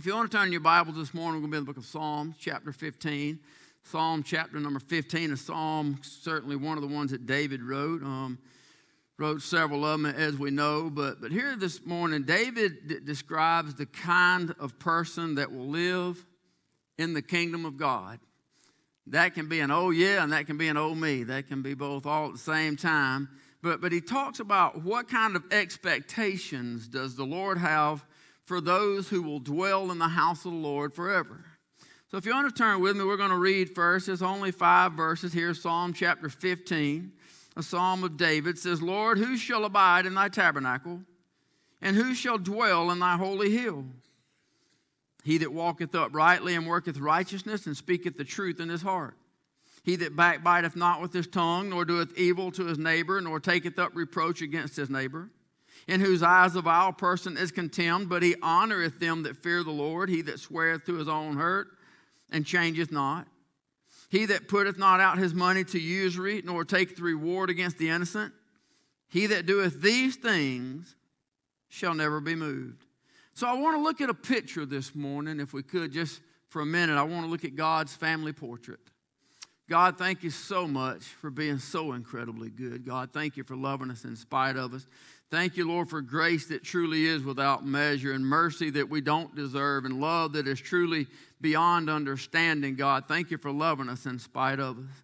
If you want to turn your Bibles this morning, we're going to be in the book of Psalms, chapter 15. Psalm chapter number 15, a psalm, certainly one of the ones that David wrote. Um, wrote several of them, as we know. But, but here this morning, David d- describes the kind of person that will live in the kingdom of God. That can be an oh yeah, and that can be an oh me. That can be both all at the same time. But, but he talks about what kind of expectations does the Lord have for those who will dwell in the house of the Lord forever. So if you want to turn with me, we're going to read first. There's only five verses here, Psalm chapter 15, a psalm of David. It says, Lord, who shall abide in thy tabernacle? And who shall dwell in thy holy hill? He that walketh uprightly and worketh righteousness and speaketh the truth in his heart. He that backbiteth not with his tongue, nor doeth evil to his neighbor, nor taketh up reproach against his neighbor in whose eyes a vile person is contemned, but he honoreth them that fear the Lord, he that sweareth to his own hurt and changeth not. He that putteth not out his money to usury, nor taketh reward against the innocent. He that doeth these things shall never be moved. So I want to look at a picture this morning, if we could, just for a minute. I want to look at God's family portrait. God, thank you so much for being so incredibly good. God, thank you for loving us in spite of us. Thank you, Lord, for grace that truly is without measure and mercy that we don't deserve and love that is truly beyond understanding, God. Thank you for loving us in spite of us.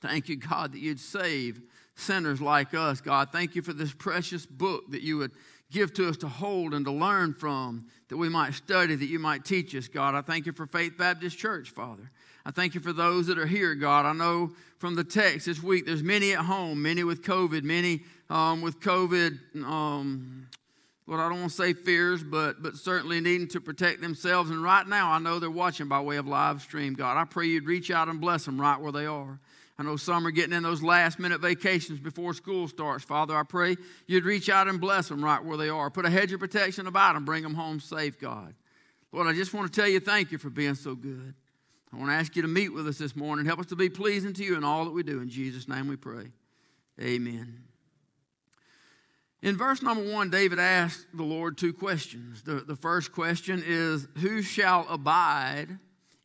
Thank you, God, that you'd save sinners like us, God. Thank you for this precious book that you would give to us to hold and to learn from, that we might study, that you might teach us, God. I thank you for Faith Baptist Church, Father. I thank you for those that are here, God. I know from the text this week there's many at home, many with COVID, many um, with COVID. Um, Lord, I don't want to say fears, but, but certainly needing to protect themselves. And right now, I know they're watching by way of live stream, God. I pray you'd reach out and bless them right where they are. I know some are getting in those last minute vacations before school starts. Father, I pray you'd reach out and bless them right where they are. Put a hedge of protection about them, bring them home safe, God. Lord, I just want to tell you thank you for being so good. I want to ask you to meet with us this morning. Help us to be pleasing to you in all that we do. In Jesus' name we pray. Amen. In verse number one, David asked the Lord two questions. The, the first question is, Who shall abide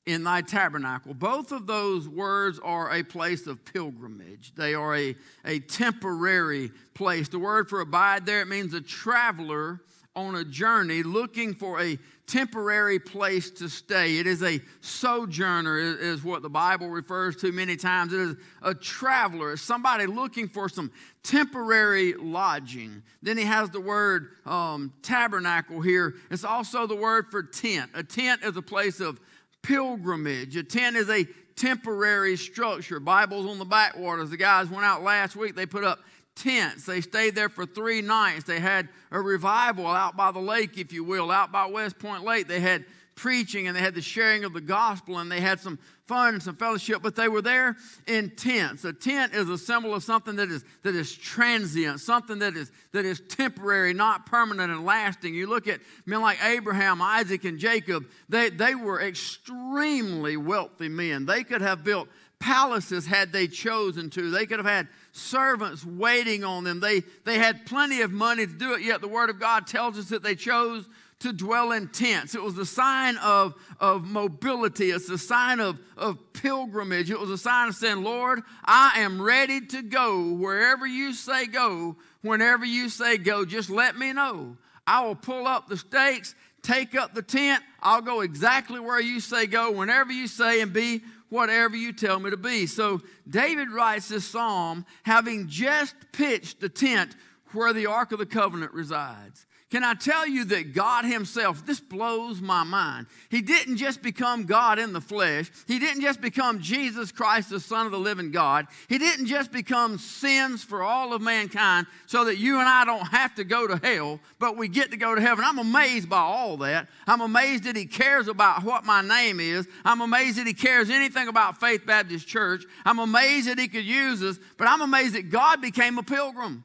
in thy tabernacle? Both of those words are a place of pilgrimage, they are a, a temporary place. The word for abide there, it means a traveler on a journey looking for a temporary place to stay. It is a sojourner, is what the Bible refers to many times. It is a traveler, it's somebody looking for some temporary lodging. Then he has the word um, tabernacle here. It's also the word for tent. A tent is a place of pilgrimage, a tent is a temporary structure. Bibles on the backwaters. The guys went out last week, they put up tents. They stayed there for three nights. They had a revival out by the lake, if you will, out by West Point Lake. They had preaching and they had the sharing of the gospel and they had some fun and some fellowship, but they were there in tents. A tent is a symbol of something that is that is transient, something that is that is temporary, not permanent and lasting. You look at men like Abraham, Isaac, and Jacob, they, they were extremely wealthy men. They could have built palaces had they chosen to. They could have had servants waiting on them. They, they had plenty of money to do it, yet the Word of God tells us that they chose to dwell in tents. It was a sign of, of mobility, it's a sign of, of pilgrimage. It was a sign of saying, Lord, I am ready to go wherever you say go, whenever you say go. Just let me know. I will pull up the stakes, take up the tent. I'll go exactly where you say go, whenever you say, and be whatever you tell me to be. So David writes this psalm having just pitched the tent where the Ark of the Covenant resides. Can I tell you that God Himself, this blows my mind. He didn't just become God in the flesh, He didn't just become Jesus Christ, the Son of the living God. He didn't just become sins for all of mankind so that you and I don't have to go to hell, but we get to go to heaven. I'm amazed by all that. I'm amazed that He cares about what my name is. I'm amazed that He cares anything about Faith Baptist Church. I'm amazed that He could use us, but I'm amazed that God became a pilgrim.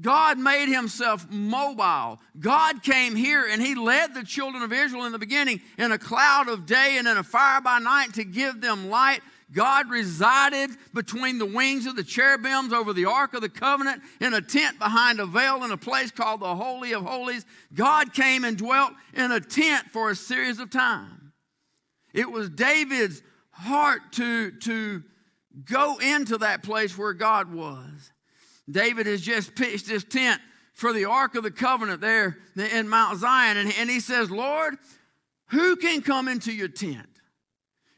God made himself mobile. God came here and he led the children of Israel in the beginning in a cloud of day and in a fire by night to give them light. God resided between the wings of the cherubims over the Ark of the Covenant in a tent behind a veil in a place called the Holy of Holies. God came and dwelt in a tent for a series of time. It was David's heart to, to go into that place where God was. David has just pitched his tent for the Ark of the Covenant there in Mount Zion, and, and he says, Lord, who can come into your tent?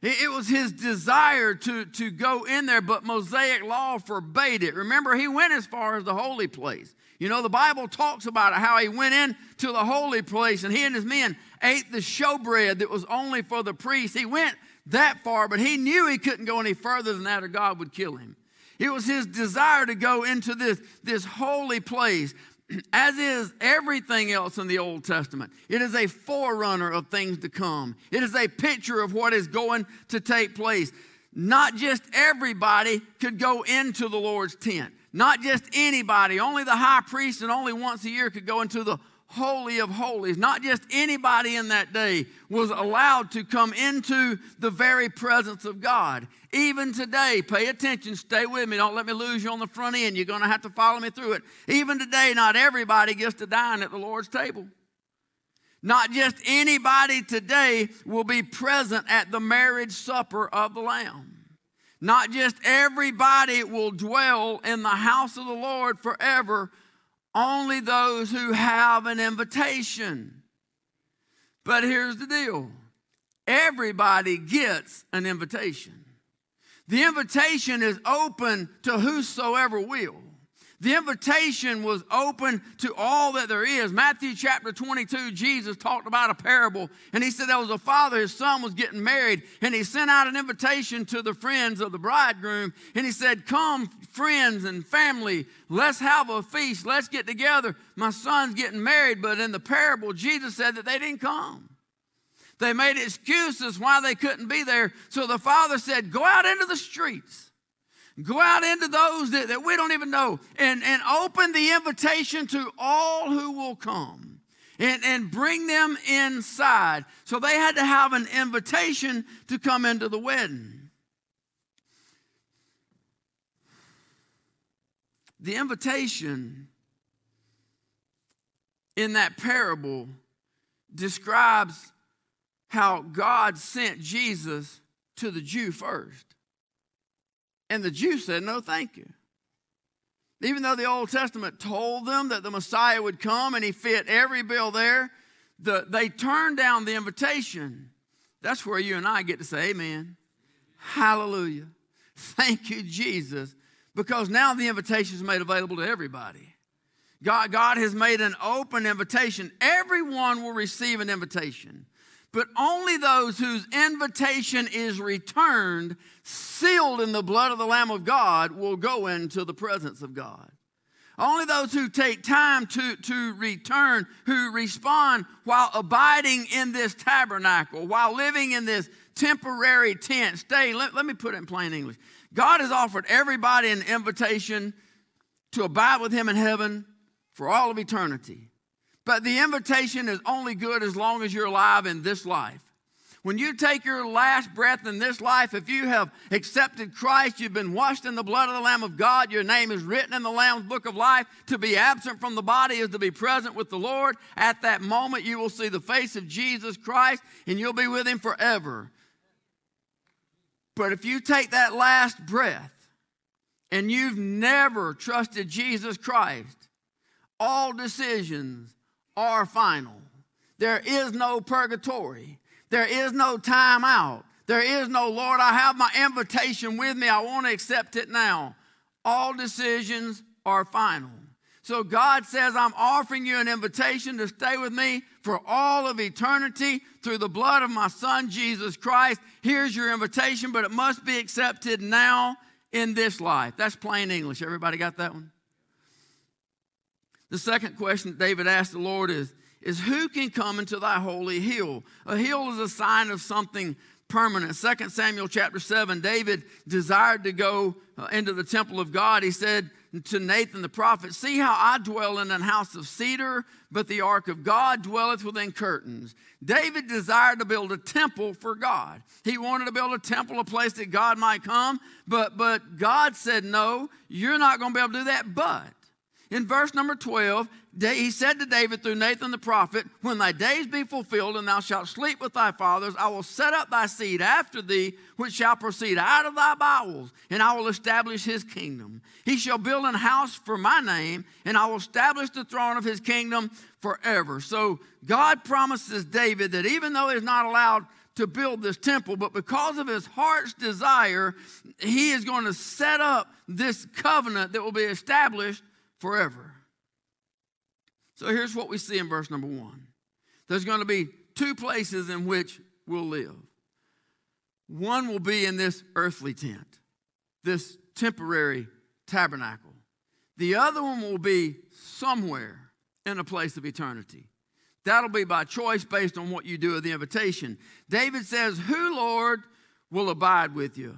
It was his desire to, to go in there, but Mosaic law forbade it. Remember, he went as far as the holy place. You know, the Bible talks about it, how he went in to the holy place and he and his men ate the showbread that was only for the priest. He went that far, but he knew he couldn't go any further than that or God would kill him. It was his desire to go into this, this holy place as is everything else in the Old Testament. It is a forerunner of things to come, it is a picture of what is going to take place. Not just everybody could go into the Lord's tent, not just anybody. Only the high priest and only once a year could go into the Holy of Holies. Not just anybody in that day was allowed to come into the very presence of God. Even today, pay attention, stay with me, don't let me lose you on the front end. You're going to have to follow me through it. Even today, not everybody gets to dine at the Lord's table. Not just anybody today will be present at the marriage supper of the Lamb. Not just everybody will dwell in the house of the Lord forever only those who have an invitation. But here's the deal everybody gets an invitation. The invitation is open to whosoever will. The invitation was open to all that there is. Matthew chapter 22, Jesus talked about a parable, and he said there was a father, his son was getting married, and he sent out an invitation to the friends of the bridegroom, and he said, Come, friends and family, let's have a feast, let's get together. My son's getting married, but in the parable, Jesus said that they didn't come. They made excuses why they couldn't be there. So the father said, Go out into the streets Go out into those that, that we don't even know and, and open the invitation to all who will come and, and bring them inside. So they had to have an invitation to come into the wedding. The invitation in that parable describes how God sent Jesus to the Jew first. And the Jews said, No, thank you. Even though the Old Testament told them that the Messiah would come and he fit every bill there, the, they turned down the invitation. That's where you and I get to say, Amen. Hallelujah. Thank you, Jesus. Because now the invitation is made available to everybody. God, God has made an open invitation. Everyone will receive an invitation but only those whose invitation is returned, sealed in the blood of the Lamb of God, will go into the presence of God. Only those who take time to, to return, who respond while abiding in this tabernacle, while living in this temporary tent, stay. Let, let me put it in plain English. God has offered everybody an invitation to abide with Him in heaven for all of eternity. But the invitation is only good as long as you're alive in this life. When you take your last breath in this life, if you have accepted Christ, you've been washed in the blood of the Lamb of God, your name is written in the Lamb's book of life. To be absent from the body is to be present with the Lord. At that moment, you will see the face of Jesus Christ and you'll be with him forever. But if you take that last breath and you've never trusted Jesus Christ, all decisions are final. There is no purgatory. There is no time out. There is no, Lord, I have my invitation with me. I want to accept it now. All decisions are final. So God says, I'm offering you an invitation to stay with me for all of eternity through the blood of my Son, Jesus Christ. Here's your invitation, but it must be accepted now in this life. That's plain English. Everybody got that one? The second question David asked the Lord is, is who can come into thy holy hill? A hill is a sign of something permanent. 2 Samuel chapter 7, David desired to go uh, into the temple of God. He said, to Nathan the prophet, See how I dwell in an house of cedar, but the ark of God dwelleth within curtains. David desired to build a temple for God. He wanted to build a temple, a place that God might come, but, but God said, No, you're not going to be able to do that. But in verse number 12, he said to David through Nathan the prophet, When thy days be fulfilled and thou shalt sleep with thy fathers, I will set up thy seed after thee, which shall proceed out of thy bowels, and I will establish his kingdom. He shall build an house for my name, and I will establish the throne of his kingdom forever. So God promises David that even though he's not allowed to build this temple, but because of his heart's desire, he is going to set up this covenant that will be established forever. So here's what we see in verse number one there's going to be two places in which we'll live. One will be in this earthly tent, this temporary tabernacle. The other one will be somewhere in a place of eternity. That'll be by choice based on what you do with the invitation. David says, Who, Lord, will abide with you?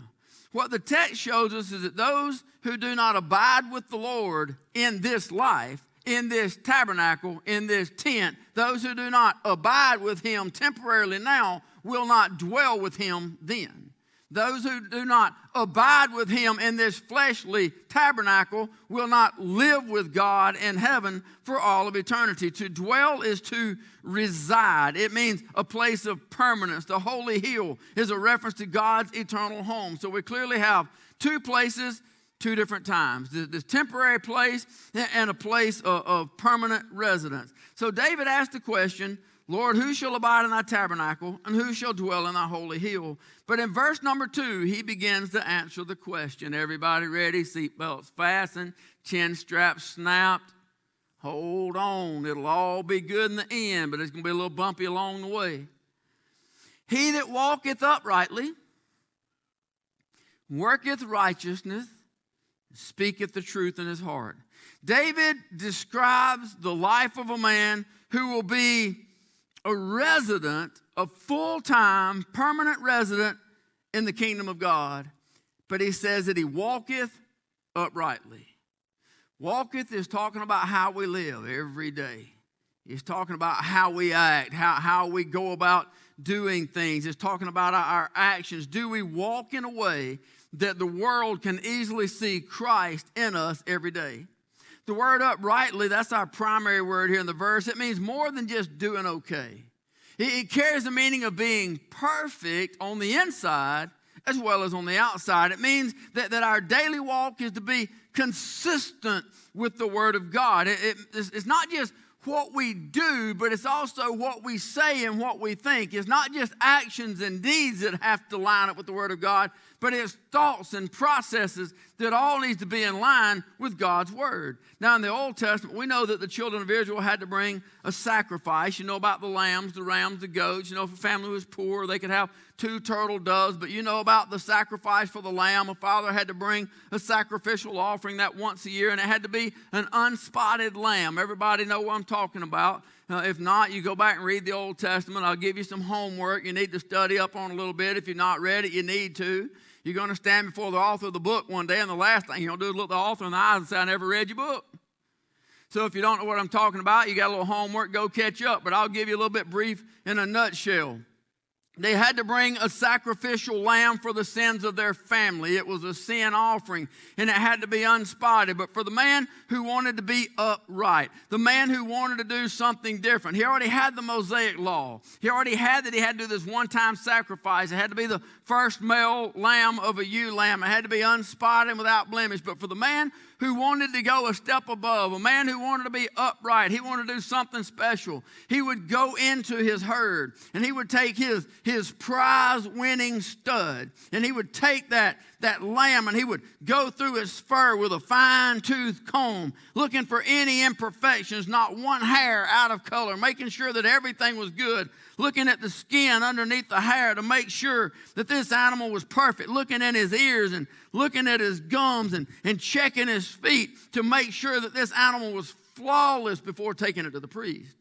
What the text shows us is that those who do not abide with the Lord in this life, in this tabernacle, in this tent, those who do not abide with Him temporarily now will not dwell with Him then. Those who do not abide with him in this fleshly tabernacle will not live with God in heaven for all of eternity. To dwell is to reside, it means a place of permanence. The holy hill is a reference to God's eternal home. So we clearly have two places, two different times this temporary place and a place of permanent residence. So David asked the question Lord, who shall abide in thy tabernacle, and who shall dwell in thy holy hill? But in verse number two, he begins to answer the question. Everybody ready? Seatbelts fastened, chin straps snapped. Hold on, it'll all be good in the end, but it's going to be a little bumpy along the way. He that walketh uprightly, worketh righteousness, speaketh the truth in his heart. David describes the life of a man who will be a resident, a full time, permanent resident in the kingdom of God. But he says that he walketh uprightly. Walketh is talking about how we live every day. He's talking about how we act, how, how we go about doing things. It's talking about our, our actions. Do we walk in a way that the world can easily see Christ in us every day? The word uprightly, that's our primary word here in the verse. It means more than just doing okay. It carries the meaning of being perfect on the inside as well as on the outside. It means that, that our daily walk is to be consistent with the Word of God. It, it, it's not just what we do, but it's also what we say and what we think. It's not just actions and deeds that have to line up with the Word of God, but it's thoughts and processes that all needs to be in line with God's word. Now, in the Old Testament, we know that the children of Israel had to bring a sacrifice. You know about the lambs, the rams, the goats. You know, if a family was poor, they could have two turtle doves. But you know about the sacrifice for the lamb. A father had to bring a sacrificial offering that once a year, and it had to be an unspotted lamb. Everybody know what I'm talking about. Uh, if not, you go back and read the Old Testament. I'll give you some homework you need to study up on a little bit. If you're not ready, you need to. You're going to stand before the author of the book one day, and the last thing you're going to do is look the author in the eyes and say, I never read your book. So if you don't know what I'm talking about, you got a little homework, go catch up. But I'll give you a little bit brief in a nutshell. They had to bring a sacrificial lamb for the sins of their family. It was a sin offering, and it had to be unspotted. But for the man who wanted to be upright, the man who wanted to do something different, he already had the Mosaic law. He already had that he had to do this one time sacrifice. It had to be the first male lamb of a ewe lamb. It had to be unspotted and without blemish. But for the man who wanted to go a step above, a man who wanted to be upright, he wanted to do something special. He would go into his herd and he would take his, his prize winning stud and he would take that, that lamb and he would go through its fur with a fine tooth comb, looking for any imperfections, not one hair out of color, making sure that everything was good looking at the skin underneath the hair to make sure that this animal was perfect, looking at his ears and looking at his gums and, and checking his feet to make sure that this animal was flawless before taking it to the priest.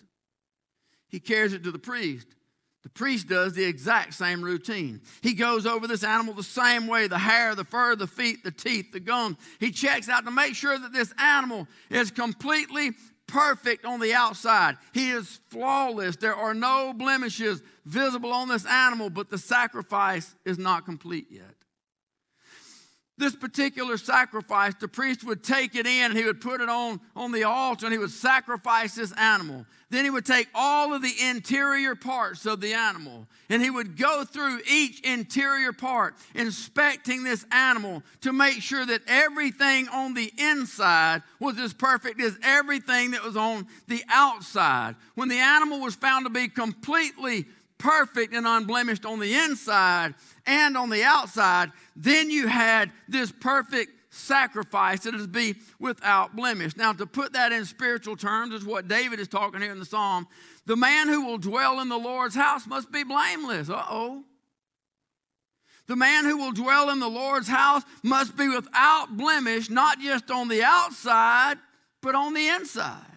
He carries it to the priest. The priest does the exact same routine. He goes over this animal the same way the hair, the fur, the feet, the teeth, the gums. He checks out to make sure that this animal is completely perfect on the outside. He is flawless. There are no blemishes visible on this animal, but the sacrifice is not complete yet this particular sacrifice, the priest would take it in and he would put it on, on the altar and he would sacrifice this animal. Then he would take all of the interior parts of the animal and he would go through each interior part, inspecting this animal to make sure that everything on the inside was as perfect as everything that was on the outside. When the animal was found to be completely perfect and unblemished on the inside and on the outside, then you had this perfect sacrifice that is be without blemish. Now, to put that in spiritual terms, is what David is talking here in the psalm. The man who will dwell in the Lord's house must be blameless. Uh oh. The man who will dwell in the Lord's house must be without blemish, not just on the outside, but on the inside.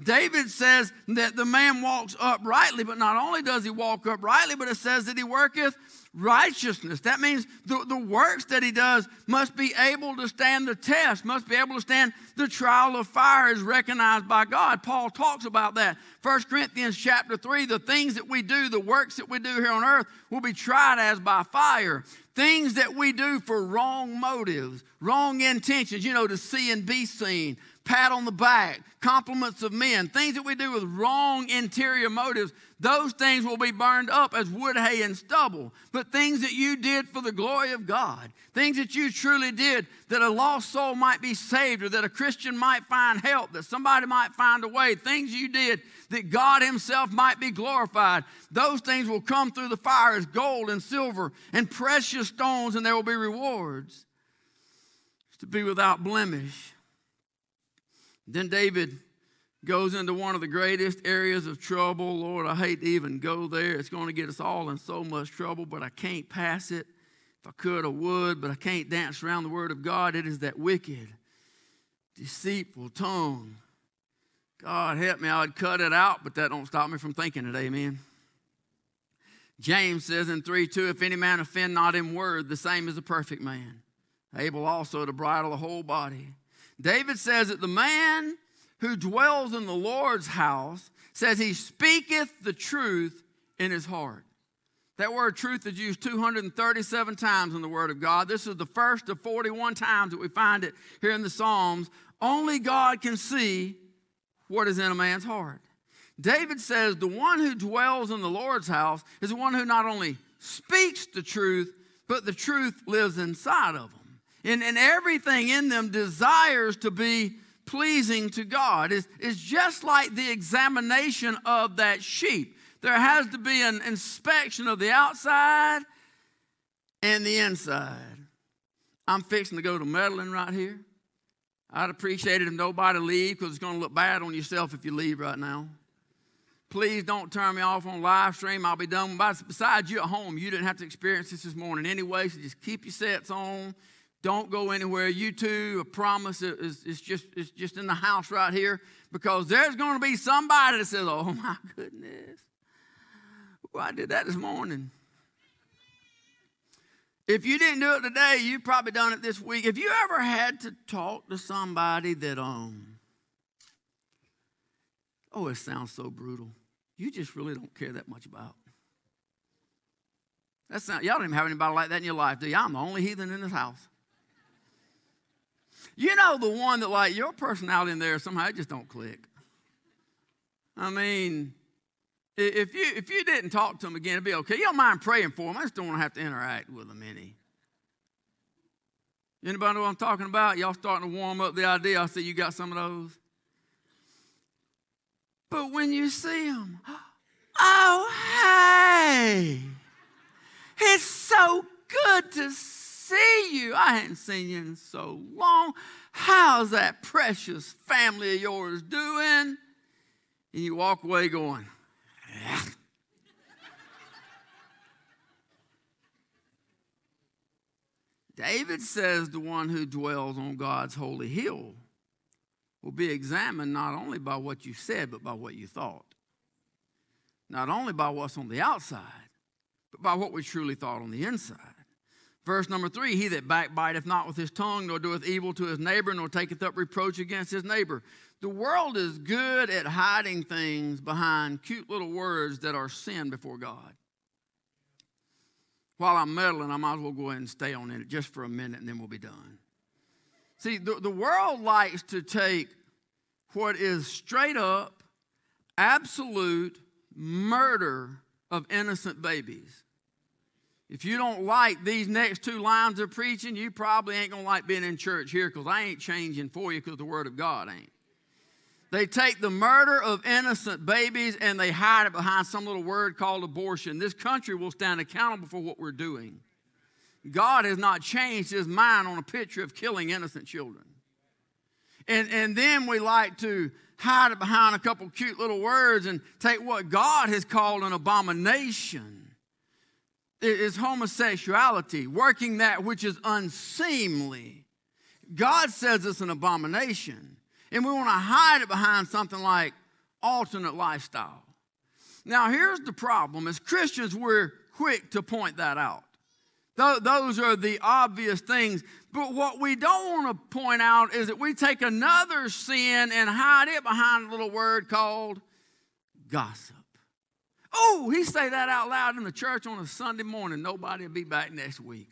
David says that the man walks uprightly, but not only does he walk uprightly, but it says that he worketh righteousness. That means the, the works that he does must be able to stand the test, must be able to stand the trial of fire is recognized by God. Paul talks about that. 1 Corinthians chapter 3, the things that we do, the works that we do here on earth will be tried as by fire. Things that we do for wrong motives, wrong intentions, you know, to see and be seen, pat on the back, compliments of men, things that we do with wrong interior motives, those things will be burned up as wood, hay, and stubble. But things that you did for the glory of God, things that you truly did that a lost soul might be saved or that a Christian might find help, that somebody might find a way, things you did that God Himself might be glorified, those things will come through the fire as gold and silver and precious stones, and there will be rewards. to be without blemish then David goes into one of the greatest areas of trouble. Lord, I hate to even go there. It's going to get us all in so much trouble, but I can't pass it. If I could, I would, but I can't dance around the Word of God. It is that wicked, deceitful tongue. God help me, I would cut it out, but that don't stop me from thinking it. Amen. James says in 3 2, if any man offend not in word, the same is a perfect man, able also to bridle the whole body. David says that the man who dwells in the Lord's house says he speaketh the truth in his heart. That word truth is used 237 times in the Word of God. This is the first of 41 times that we find it here in the Psalms. Only God can see what is in a man's heart. David says the one who dwells in the Lord's house is the one who not only speaks the truth, but the truth lives inside of him and, and everything in them desires to be pleasing to God. It's, it's just like the examination of that sheep. There has to be an inspection of the outside and the inside. I'm fixing to go to meddling right here. I'd appreciate it if nobody leave because it's going to look bad on yourself if you leave right now. Please don't turn me off on live stream. I'll be done. Besides, you at home, you didn't have to experience this this morning anyway, so just keep your sets on don't go anywhere. You two—a promise is, is just, it's just in the house right here because there's going to be somebody that says, Oh my goodness, well, I did that this morning. If you didn't do it today, you've probably done it this week. If you ever had to talk to somebody that, um, oh, it sounds so brutal. You just really don't care that much about. That's not, y'all don't even have anybody like that in your life, do you? I'm the only heathen in this house. You know the one that like your personality in there somehow just don't click. I mean, if you if you didn't talk to them again, it'd be okay. You don't mind praying for them. I just don't want to have to interact with them any. Anybody know what I'm talking about? Y'all starting to warm up the idea. I see you got some of those. But when you see them, oh hey, it's so good to see see you. I hadn't seen you in so long. How's that precious family of yours doing? And you walk away going, yeah. David says the one who dwells on God's holy hill will be examined not only by what you said, but by what you thought. not only by what's on the outside, but by what we truly thought on the inside. Verse number three He that backbiteth not with his tongue, nor doeth evil to his neighbor, nor taketh up reproach against his neighbor. The world is good at hiding things behind cute little words that are sin before God. While I'm meddling, I might as well go ahead and stay on it just for a minute and then we'll be done. See, the, the world likes to take what is straight up, absolute murder of innocent babies. If you don't like these next two lines of preaching, you probably ain't going to like being in church here because I ain't changing for you because the Word of God ain't. They take the murder of innocent babies and they hide it behind some little word called abortion. This country will stand accountable for what we're doing. God has not changed his mind on a picture of killing innocent children. And, and then we like to hide it behind a couple cute little words and take what God has called an abomination. Is homosexuality, working that which is unseemly. God says it's an abomination. And we want to hide it behind something like alternate lifestyle. Now, here's the problem as Christians, we're quick to point that out. Those are the obvious things. But what we don't want to point out is that we take another sin and hide it behind a little word called gossip. Oh, he say that out loud in the church on a Sunday morning. Nobody will be back next week.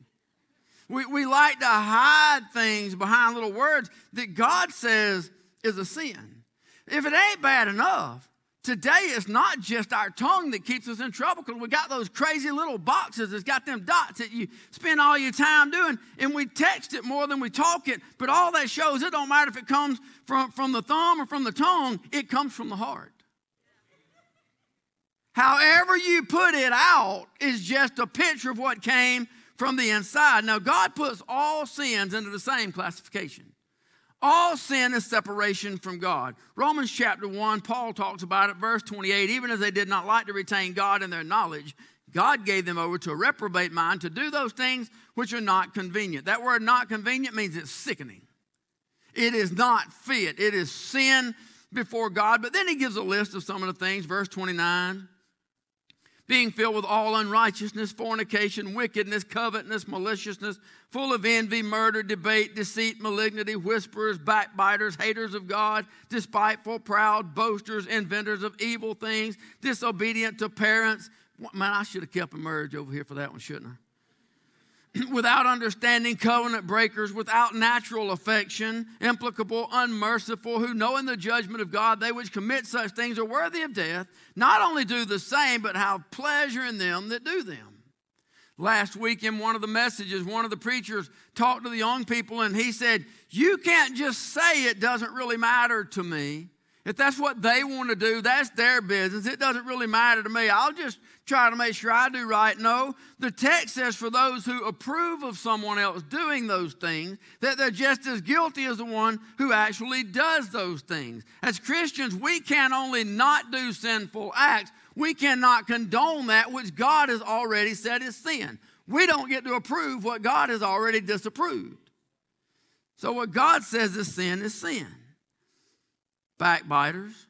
We, we like to hide things behind little words that God says is a sin. If it ain't bad enough, Today, it's not just our tongue that keeps us in trouble because we got those crazy little boxes that's got them dots that you spend all your time doing, and we text it more than we talk it. But all that shows it don't matter if it comes from, from the thumb or from the tongue, it comes from the heart. However, you put it out is just a picture of what came from the inside. Now, God puts all sins into the same classification. All sin is separation from God. Romans chapter 1, Paul talks about it, verse 28. Even as they did not like to retain God in their knowledge, God gave them over to a reprobate mind to do those things which are not convenient. That word not convenient means it's sickening. It is not fit. It is sin before God. But then he gives a list of some of the things. Verse 29 being filled with all unrighteousness, fornication, wickedness, covetousness, maliciousness, full of envy, murder, debate, deceit, malignity, whisperers, backbiters, haters of God, despiteful, proud, boasters, inventors of evil things, disobedient to parents. Man, I should have kept a merge over here for that one, shouldn't I? without understanding, covenant breakers, without natural affection, implicable, unmerciful, who knowing the judgment of God, they which commit such things are worthy of death, not only do the same, but have pleasure in them that do them. Last week, in one of the messages, one of the preachers talked to the young people and he said, You can't just say it doesn't really matter to me. If that's what they want to do, that's their business. It doesn't really matter to me. I'll just try to make sure I do right. No, the text says for those who approve of someone else doing those things, that they're just as guilty as the one who actually does those things. As Christians, we can only not do sinful acts. We cannot condone that which God has already said is sin. We don't get to approve what God has already disapproved. So, what God says is sin is sin backbiters,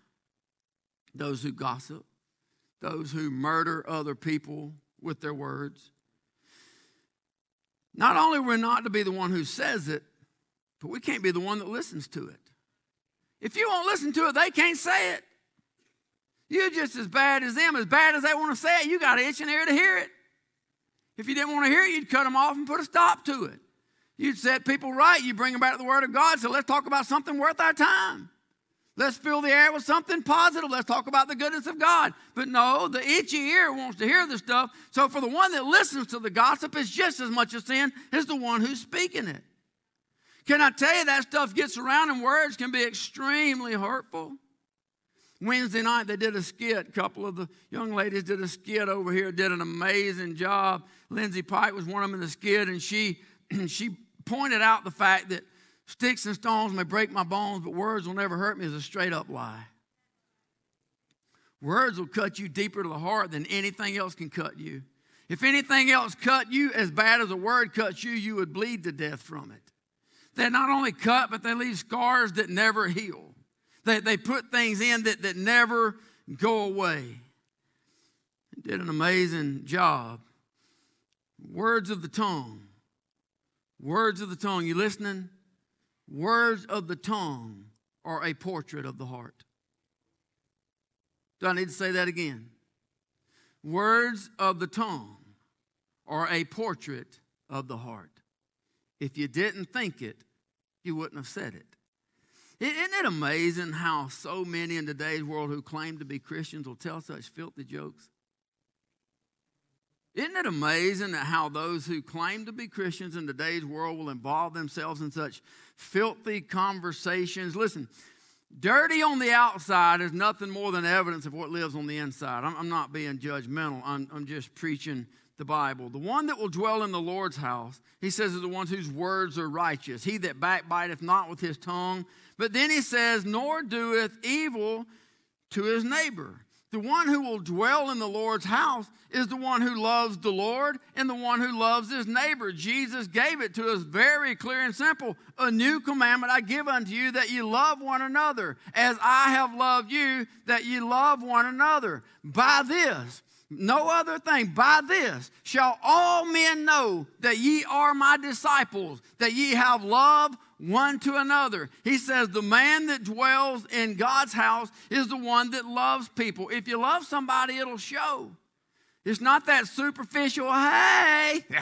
those who gossip, those who murder other people with their words. Not only we're not to be the one who says it, but we can't be the one that listens to it. If you won't listen to it, they can't say it. You're just as bad as them, as bad as they want to say it. You got an itching ear to hear it. If you didn't want to hear it, you'd cut them off and put a stop to it. You'd set people right. You bring them back to the Word of God. So let's talk about something worth our time. Let's fill the air with something positive. Let's talk about the goodness of God. But no, the itchy ear wants to hear the stuff. So for the one that listens to the gossip, it's just as much a sin as the one who's speaking it. Can I tell you that stuff gets around and words can be extremely hurtful? Wednesday night they did a skit. A couple of the young ladies did a skit over here, did an amazing job. Lindsay Pike was one of them in the skit, and she she pointed out the fact that Sticks and stones may break my bones, but words will never hurt me is a straight up lie. Words will cut you deeper to the heart than anything else can cut you. If anything else cut you as bad as a word cuts you, you would bleed to death from it. They not only cut, but they leave scars that never heal. They, they put things in that, that never go away. did an amazing job. Words of the tongue. Words of the tongue. You listening? Words of the tongue are a portrait of the heart. Do I need to say that again? Words of the tongue are a portrait of the heart. If you didn't think it, you wouldn't have said it. Isn't it amazing how so many in today's world who claim to be Christians will tell such filthy jokes? Isn't it amazing that how those who claim to be Christians in today's world will involve themselves in such filthy conversations? Listen, dirty on the outside is nothing more than evidence of what lives on the inside. I'm, I'm not being judgmental, I'm, I'm just preaching the Bible. The one that will dwell in the Lord's house, he says, is the ones whose words are righteous. He that backbiteth not with his tongue. But then he says, nor doeth evil to his neighbor. The one who will dwell in the Lord's house is the one who loves the Lord and the one who loves his neighbor. Jesus gave it to us very clear and simple. A new commandment I give unto you that you love one another as I have loved you, that you love one another. By this, no other thing, by this shall all men know that ye are my disciples, that ye have love one to another. He says, The man that dwells in God's house is the one that loves people. If you love somebody, it'll show. It's not that superficial, hey.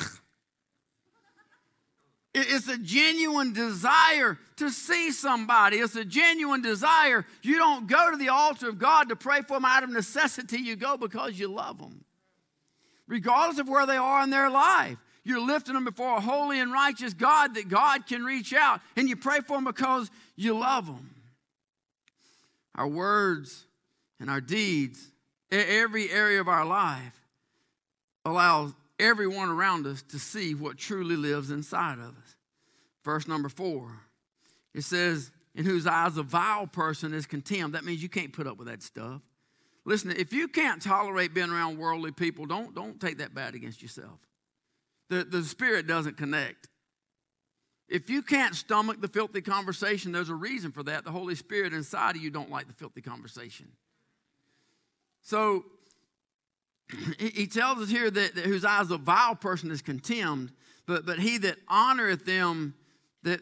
It's a genuine desire to see somebody. It's a genuine desire. You don't go to the altar of God to pray for them out of necessity. You go because you love them, regardless of where they are in their life. You're lifting them before a holy and righteous God that God can reach out, and you pray for them because you love them. Our words and our deeds, every area of our life, allows everyone around us to see what truly lives inside of us. Verse number four, it says, In whose eyes a vile person is contemned. That means you can't put up with that stuff. Listen, if you can't tolerate being around worldly people, don't, don't take that bad against yourself. The, the spirit doesn't connect. If you can't stomach the filthy conversation, there's a reason for that. The Holy Spirit inside of you don't like the filthy conversation. So he tells us here that, that whose eyes a vile person is contemned, but, but he that honoreth them that,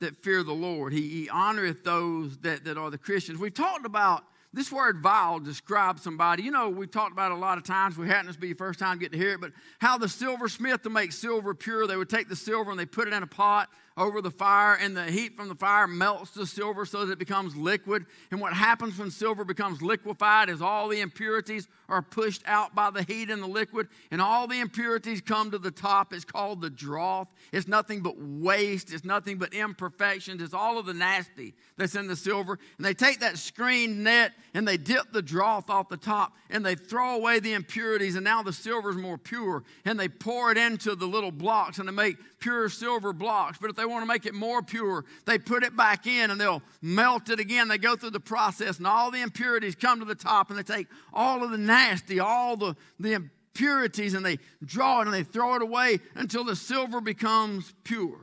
that fear the Lord, he, he honoreth those that, that are the Christians. We've talked about this word vile describes somebody. You know, we've talked about a lot of times. We hadn't this be your first time getting to hear it, but how the silversmith to make silver pure, they would take the silver and they put it in a pot over the fire, and the heat from the fire melts the silver so that it becomes liquid. And what happens when silver becomes liquefied is all the impurities are pushed out by the heat in the liquid, and all the impurities come to the top. It's called the dross. It's nothing but waste, it's nothing but imperfections, it's all of the nasty that's in the silver. And they take that screen net and they dip the dross off the top and they throw away the impurities, and now the silver is more pure. And they pour it into the little blocks and they make pure silver blocks. But if they want to make it more pure, they put it back in and they'll melt it again. They go through the process, and all the impurities come to the top, and they take all of the nasty, all the, the impurities, and they draw it and they throw it away until the silver becomes pure.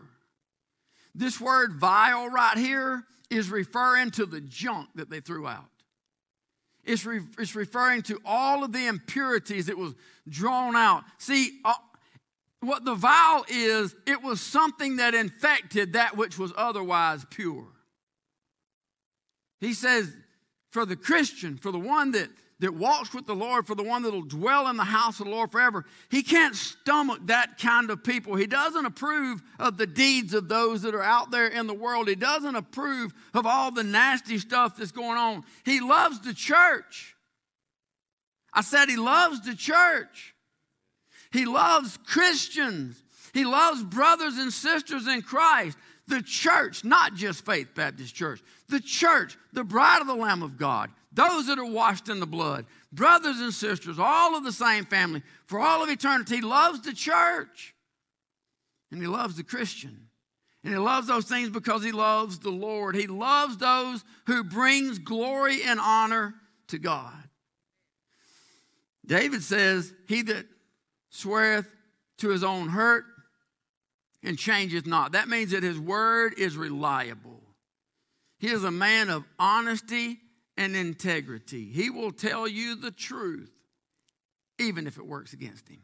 This word vile right here is referring to the junk that they threw out. It's, re- it's referring to all of the impurities that was drawn out. See, what the vile is, it was something that infected that which was otherwise pure. He says, for the Christian, for the one that that walks with the Lord, for the one that'll dwell in the house of the Lord forever, he can't stomach that kind of people. He doesn't approve of the deeds of those that are out there in the world. He doesn't approve of all the nasty stuff that's going on. He loves the church. I said he loves the church. He loves Christians. He loves brothers and sisters in Christ. The church, not just Faith Baptist Church, the church, the bride of the Lamb of God, those that are washed in the blood, brothers and sisters, all of the same family, for all of eternity. He loves the church and he loves the Christian. And he loves those things because he loves the Lord. He loves those who brings glory and honor to God. David says, He that sweareth to his own hurt and changeth not. That means that his word is reliable. He is a man of honesty and integrity. He will tell you the truth. even if it works against him.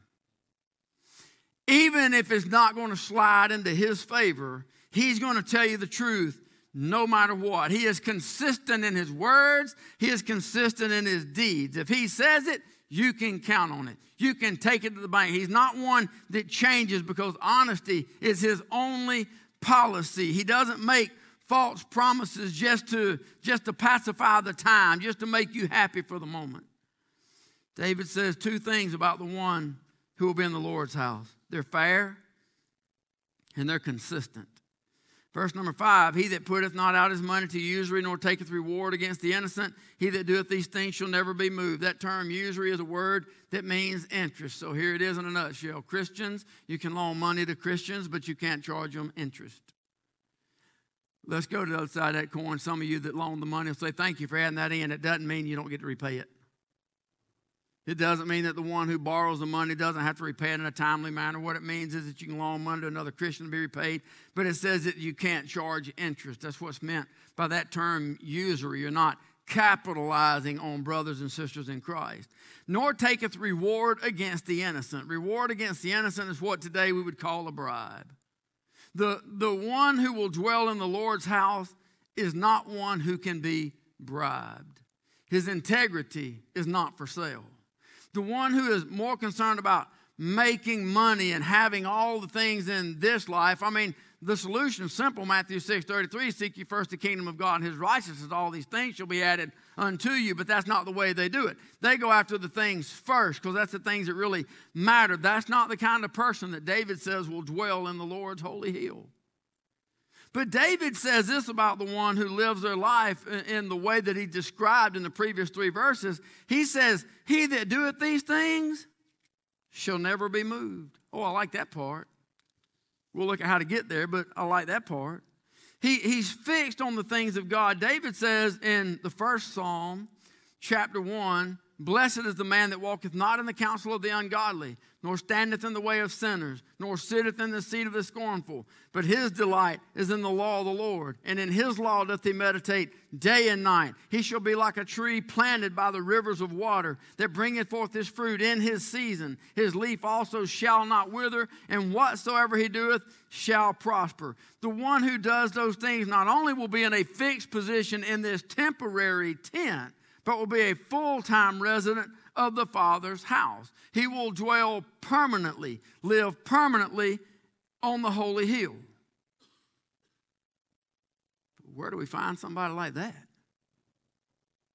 Even if it's not going to slide into his favor, he's going to tell you the truth no matter what. He is consistent in his words, he is consistent in his deeds. If he says it, you can count on it. You can take it to the bank. He's not one that changes because honesty is his only policy. He doesn't make false promises just to just to pacify the time, just to make you happy for the moment. David says two things about the one who will be in the Lord's house. They're fair and they're consistent. Verse number five He that putteth not out his money to usury, nor taketh reward against the innocent, he that doeth these things shall never be moved. That term, usury, is a word that means interest. So here it is in a nutshell. Christians, you can loan money to Christians, but you can't charge them interest. Let's go to the other side of that coin. Some of you that loan the money will say, Thank you for adding that in. It doesn't mean you don't get to repay it. It doesn't mean that the one who borrows the money doesn't have to repay it in a timely manner. What it means is that you can loan money to another Christian to be repaid, but it says that you can't charge interest. That's what's meant by that term usury. You're not capitalizing on brothers and sisters in Christ. Nor taketh reward against the innocent. Reward against the innocent is what today we would call a bribe. The, the one who will dwell in the Lord's house is not one who can be bribed. His integrity is not for sale the one who is more concerned about making money and having all the things in this life. I mean, the solution is simple Matthew 6 33 Seek ye first the kingdom of God and his righteousness, all these things shall be added unto you. But that's not the way they do it. They go after the things first because that's the things that really matter. That's not the kind of person that David says will dwell in the Lord's holy hill. But David says this about the one who lives their life in the way that he described in the previous three verses. He says, He that doeth these things shall never be moved. Oh, I like that part. We'll look at how to get there, but I like that part. He, he's fixed on the things of God. David says in the first Psalm, chapter 1, Blessed is the man that walketh not in the counsel of the ungodly, nor standeth in the way of sinners, nor sitteth in the seat of the scornful. But his delight is in the law of the Lord, and in his law doth he meditate day and night. He shall be like a tree planted by the rivers of water, that bringeth forth his fruit in his season. His leaf also shall not wither, and whatsoever he doeth shall prosper. The one who does those things not only will be in a fixed position in this temporary tent, but will be a full time resident of the Father's house. He will dwell permanently, live permanently on the holy hill. Where do we find somebody like that?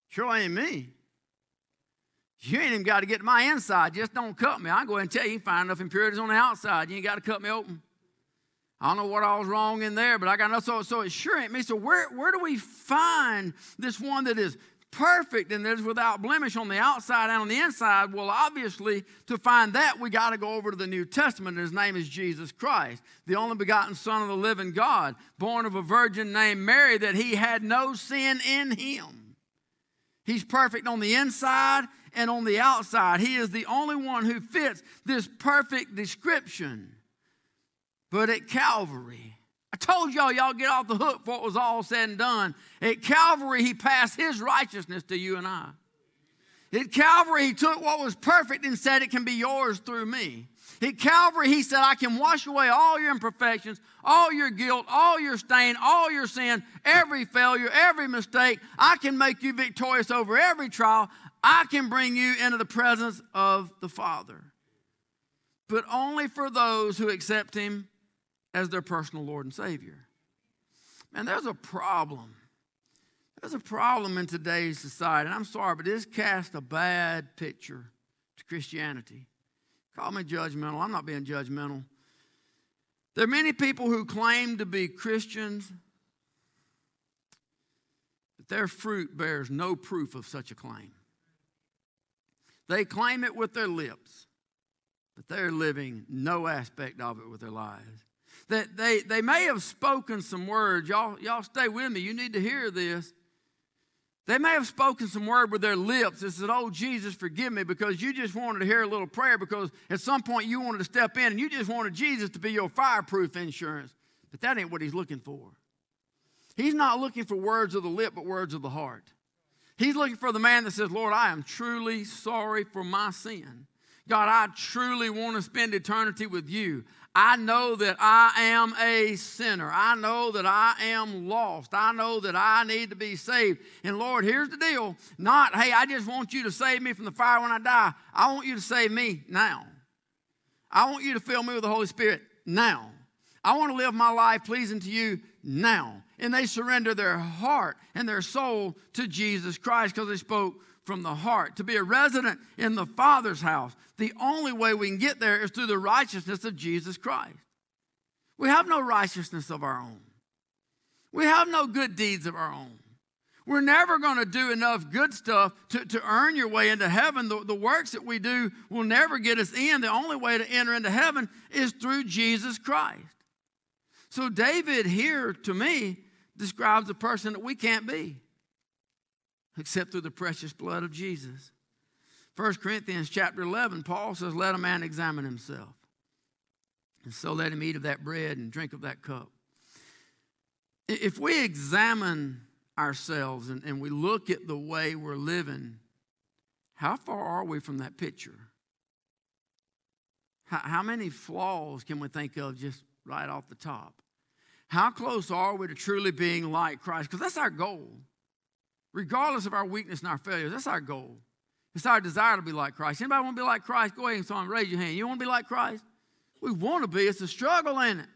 Sure ain't me. You ain't even got to get to my inside. Just don't cut me. I go ahead and tell you, you find enough impurities on the outside. You ain't got to cut me open. I don't know what I was wrong in there, but I got enough. So, so it sure ain't me. So where, where do we find this one that is perfect and is without blemish on the outside and on the inside, well, obviously, to find that, we got to go over to the New Testament. His name is Jesus Christ, the only begotten Son of the living God, born of a virgin named Mary, that he had no sin in him. He's perfect on the inside and on the outside. He is the only one who fits this perfect description. But at Calvary, I told y'all, y'all get off the hook for what was all said and done. At Calvary, He passed His righteousness to you and I. At Calvary, He took what was perfect and said it can be yours through me. At Calvary, He said, I can wash away all your imperfections, all your guilt, all your stain, all your sin, every failure, every mistake. I can make you victorious over every trial. I can bring you into the presence of the Father. But only for those who accept Him as their personal Lord and Savior. Man, there's a problem. There's a problem in today's society, and I'm sorry, but this casts a bad picture to Christianity. Call me judgmental. I'm not being judgmental. There are many people who claim to be Christians, but their fruit bears no proof of such a claim. They claim it with their lips, but they're living no aspect of it with their lives that they, they may have spoken some words. Y'all, y'all stay with me. You need to hear this. They may have spoken some word with their lips and said, Oh, Jesus, forgive me, because you just wanted to hear a little prayer because at some point you wanted to step in and you just wanted Jesus to be your fireproof insurance. But that ain't what he's looking for. He's not looking for words of the lip, but words of the heart. He's looking for the man that says, Lord, I am truly sorry for my sin. God, I truly want to spend eternity with you. I know that I am a sinner. I know that I am lost. I know that I need to be saved. And Lord, here's the deal not, hey, I just want you to save me from the fire when I die. I want you to save me now. I want you to fill me with the Holy Spirit now. I want to live my life pleasing to you now. And they surrender their heart and their soul to Jesus Christ because they spoke from the heart. To be a resident in the Father's house, the only way we can get there is through the righteousness of Jesus Christ. We have no righteousness of our own, we have no good deeds of our own. We're never going to do enough good stuff to, to earn your way into heaven. The, the works that we do will never get us in. The only way to enter into heaven is through Jesus Christ. So, David here, to me, describes a person that we can't be except through the precious blood of Jesus. 1 Corinthians chapter 11, Paul says, Let a man examine himself. And so let him eat of that bread and drink of that cup. If we examine ourselves and, and we look at the way we're living, how far are we from that picture? How, how many flaws can we think of just right off the top? How close are we to truly being like Christ? Because that's our goal. Regardless of our weakness and our failures, that's our goal. It's our desire to be like Christ. Anybody want to be like Christ? Go ahead and someone raise your hand. You want to be like Christ? We want to be. It's a struggle in it.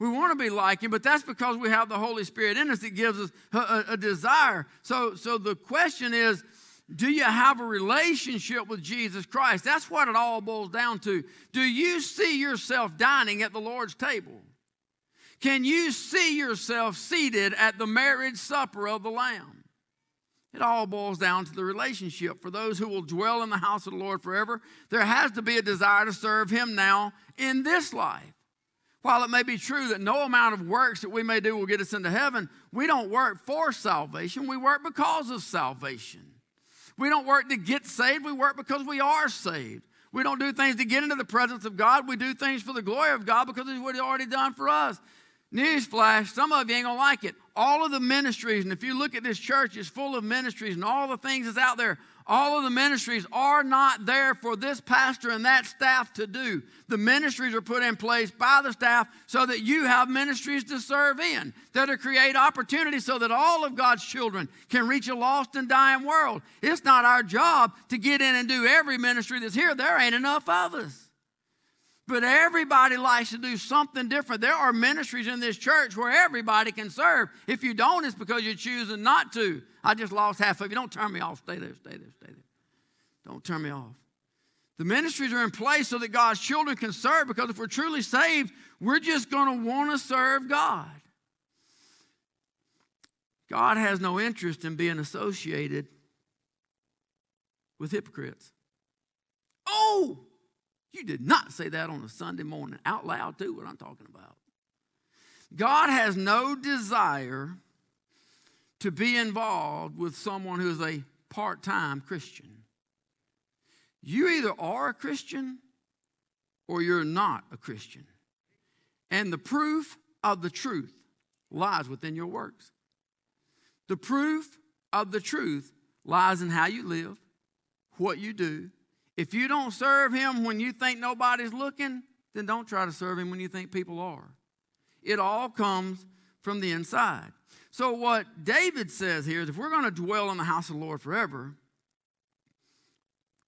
We want to be like him, but that's because we have the Holy Spirit in us that gives us a, a, a, desire. So, so the question is, do you have a relationship with Jesus Christ? That's what it all boils down to. Do you see yourself dining at the Lord's table? Can you see yourself seated at the marriage supper of the Lamb? It all boils down to the relationship. For those who will dwell in the house of the Lord forever, there has to be a desire to serve Him now in this life. While it may be true that no amount of works that we may do will get us into heaven, we don't work for salvation. We work because of salvation. We don't work to get saved, we work because we are saved. We don't do things to get into the presence of God. We do things for the glory of God because it's what He's already done for us. Newsflash, some of you ain't gonna like it. All of the ministries, and if you look at this church, it's full of ministries and all the things that's out there. All of the ministries are not there for this pastor and that staff to do. The ministries are put in place by the staff so that you have ministries to serve in, that to create opportunities so that all of God's children can reach a lost and dying world. It's not our job to get in and do every ministry that's here. There ain't enough of us. But everybody likes to do something different. There are ministries in this church where everybody can serve. If you don't, it's because you're choosing not to. I just lost half of you. Don't turn me off. Stay there, stay there, stay there. Don't turn me off. The ministries are in place so that God's children can serve because if we're truly saved, we're just going to want to serve God. God has no interest in being associated with hypocrites. Oh, you did not say that on a Sunday morning out loud, too, what I'm talking about. God has no desire to be involved with someone who is a part time Christian. You either are a Christian or you're not a Christian. And the proof of the truth lies within your works. The proof of the truth lies in how you live, what you do, if you don't serve him when you think nobody's looking, then don't try to serve him when you think people are. It all comes from the inside. So, what David says here is if we're going to dwell in the house of the Lord forever,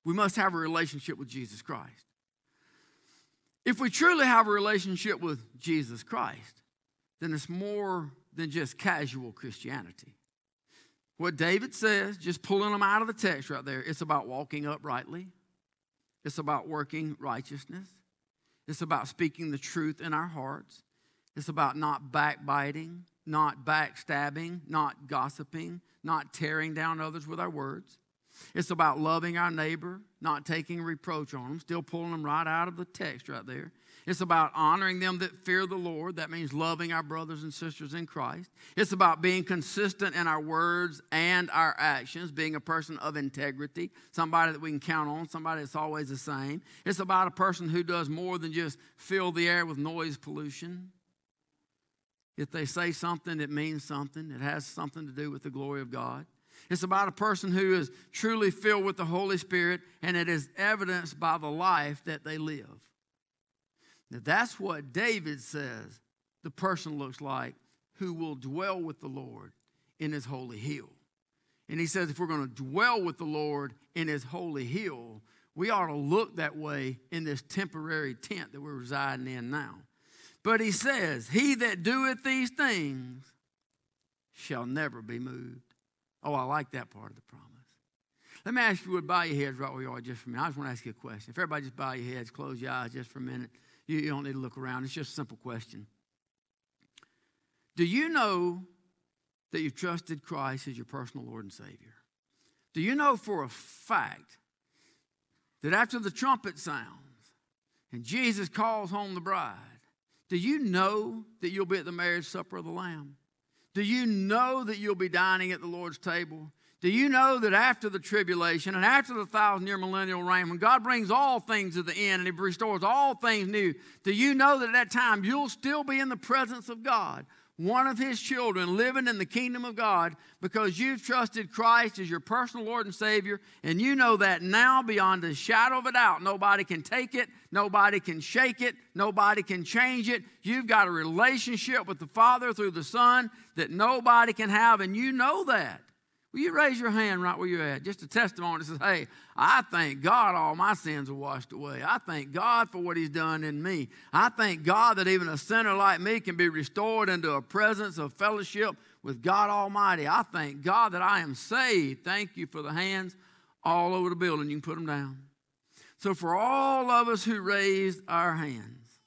we must have a relationship with Jesus Christ. If we truly have a relationship with Jesus Christ, then it's more than just casual Christianity. What David says, just pulling them out of the text right there, it's about walking uprightly, it's about working righteousness. It's about speaking the truth in our hearts. It's about not backbiting, not backstabbing, not gossiping, not tearing down others with our words. It's about loving our neighbor, not taking reproach on them, still pulling them right out of the text right there. It's about honoring them that fear the Lord. That means loving our brothers and sisters in Christ. It's about being consistent in our words and our actions, being a person of integrity, somebody that we can count on, somebody that's always the same. It's about a person who does more than just fill the air with noise pollution. If they say something, it means something, it has something to do with the glory of God. It's about a person who is truly filled with the Holy Spirit, and it is evidenced by the life that they live. Now, that's what David says the person looks like who will dwell with the Lord in his holy hill. And he says, if we're going to dwell with the Lord in his holy hill, we ought to look that way in this temporary tent that we're residing in now. But he says, He that doeth these things shall never be moved. Oh, I like that part of the promise. Let me ask you, would bow your heads right where you are just for a minute. I just want to ask you a question. If everybody just bow your heads, close your eyes just for a minute. You, you don't need to look around. It's just a simple question. Do you know that you've trusted Christ as your personal Lord and Savior? Do you know for a fact that after the trumpet sounds and Jesus calls home the bride, do you know that you'll be at the marriage supper of the Lamb? Do you know that you'll be dining at the Lord's table? Do you know that after the tribulation and after the thousand year millennial reign, when God brings all things to the end and He restores all things new, do you know that at that time you'll still be in the presence of God? one of his children living in the kingdom of God because you've trusted Christ as your personal Lord and Savior, and you know that now beyond a shadow of a doubt, nobody can take it, nobody can shake it, nobody can change it. You've got a relationship with the Father through the Son that nobody can have, and you know that. Will you raise your hand right where you're at? Just a testimony that says, Hey, I thank God all my sins are washed away. I thank God for what He's done in me. I thank God that even a sinner like me can be restored into a presence of fellowship with God Almighty. I thank God that I am saved. Thank you for the hands all over the building. You can put them down. So, for all of us who raised our hands,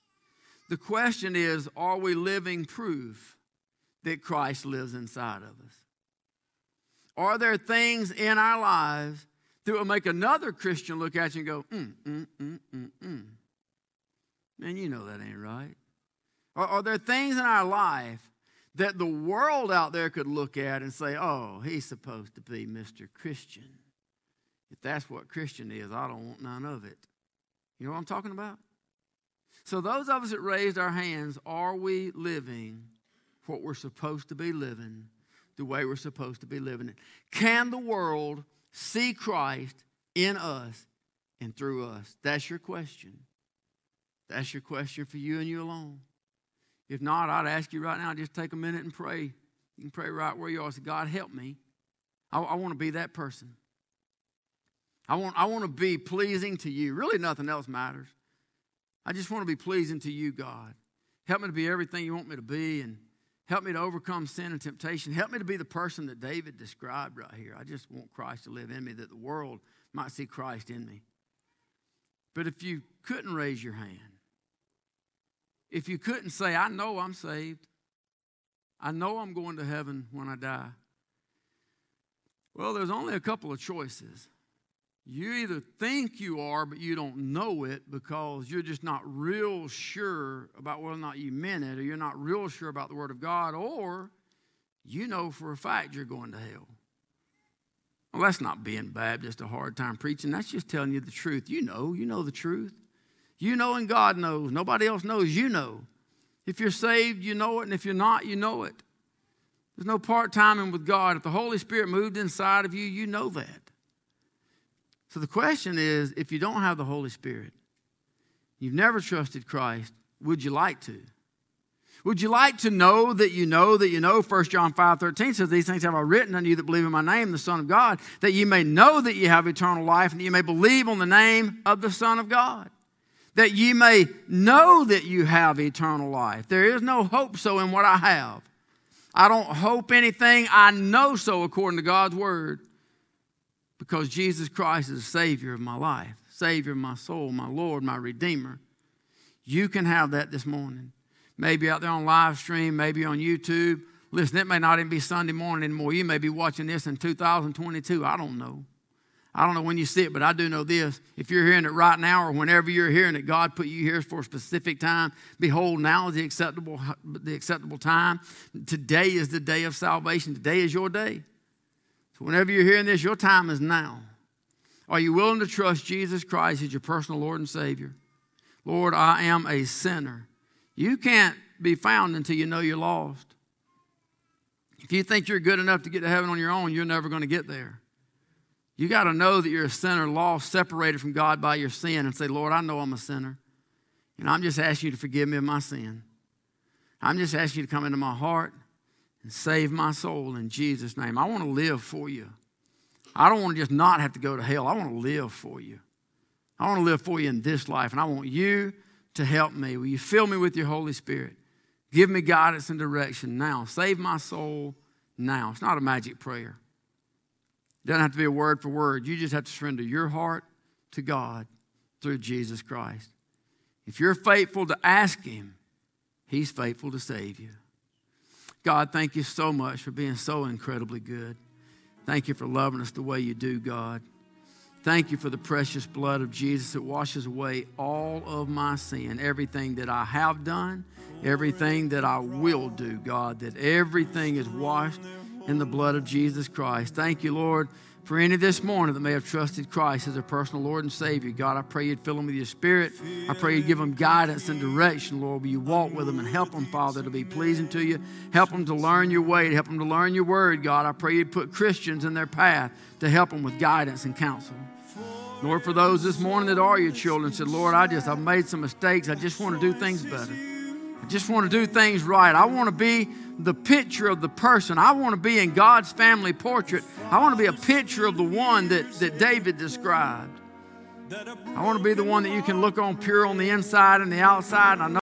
the question is are we living proof that Christ lives inside of us? Are there things in our lives that will make another Christian look at you and go, mm, mm, mm, mm, mm? Man, you know that ain't right. Are, are there things in our life that the world out there could look at and say, oh, he's supposed to be Mr. Christian? If that's what Christian is, I don't want none of it. You know what I'm talking about? So, those of us that raised our hands, are we living what we're supposed to be living the way we're supposed to be living it. Can the world see Christ in us and through us? That's your question. That's your question for you and you alone. If not, I'd ask you right now, just take a minute and pray. You can pray right where you are. Say, God, help me. I, I want to be that person. I want, I want to be pleasing to you. Really, nothing else matters. I just want to be pleasing to you, God. Help me to be everything you want me to be and Help me to overcome sin and temptation. Help me to be the person that David described right here. I just want Christ to live in me, that the world might see Christ in me. But if you couldn't raise your hand, if you couldn't say, I know I'm saved, I know I'm going to heaven when I die, well, there's only a couple of choices. You either think you are, but you don't know it because you're just not real sure about whether or not you meant it, or you're not real sure about the Word of God, or you know for a fact you're going to hell. Well, that's not being Baptist a hard time preaching. That's just telling you the truth. You know, you know the truth. You know, and God knows. Nobody else knows. You know. If you're saved, you know it, and if you're not, you know it. There's no part timing with God. If the Holy Spirit moved inside of you, you know that. So the question is if you don't have the Holy Spirit, you've never trusted Christ, would you like to? Would you like to know that you know that you know? 1 John 5 13 says, These things have I written unto you that believe in my name, the Son of God, that you may know that you have eternal life, and that you may believe on the name of the Son of God. That you may know that you have eternal life. There is no hope so in what I have. I don't hope anything, I know so according to God's word because Jesus Christ is the Savior of my life, Savior of my soul, my Lord, my Redeemer. You can have that this morning. Maybe out there on live stream, maybe on YouTube. Listen, it may not even be Sunday morning anymore. You may be watching this in 2022. I don't know. I don't know when you see it, but I do know this. If you're hearing it right now or whenever you're hearing it, God put you here for a specific time. Behold, now is the acceptable, the acceptable time. Today is the day of salvation. Today is your day. So, whenever you're hearing this, your time is now. Are you willing to trust Jesus Christ as your personal Lord and Savior? Lord, I am a sinner. You can't be found until you know you're lost. If you think you're good enough to get to heaven on your own, you're never going to get there. You got to know that you're a sinner, lost, separated from God by your sin, and say, Lord, I know I'm a sinner. And I'm just asking you to forgive me of my sin. I'm just asking you to come into my heart and save my soul in Jesus' name. I want to live for you. I don't want to just not have to go to hell. I want to live for you. I want to live for you in this life, and I want you to help me. Will you fill me with your Holy Spirit? Give me guidance and direction now. Save my soul now. It's not a magic prayer. It doesn't have to be a word for word. You just have to surrender your heart to God through Jesus Christ. If you're faithful to ask Him, He's faithful to save you. God, thank you so much for being so incredibly good. Thank you for loving us the way you do, God. Thank you for the precious blood of Jesus that washes away all of my sin, everything that I have done, everything that I will do, God, that everything is washed in the blood of Jesus Christ. Thank you, Lord, for any this morning that may have trusted Christ as a personal Lord and Savior, God, I pray you'd fill them with your Spirit. I pray you'd give them guidance and direction, Lord. Will you walk with them and help them, Father, to be pleasing to you? Help them to learn your way, help them to learn your word, God. I pray you'd put Christians in their path to help them with guidance and counsel. Lord, for those this morning that are your children, said, Lord, I just, I've made some mistakes. I just want to do things better. I just want to do things right. I want to be the picture of the person. I want to be in God's family portrait. I want to be a picture of the one that, that David described. I want to be the one that you can look on pure on the inside and the outside. And I know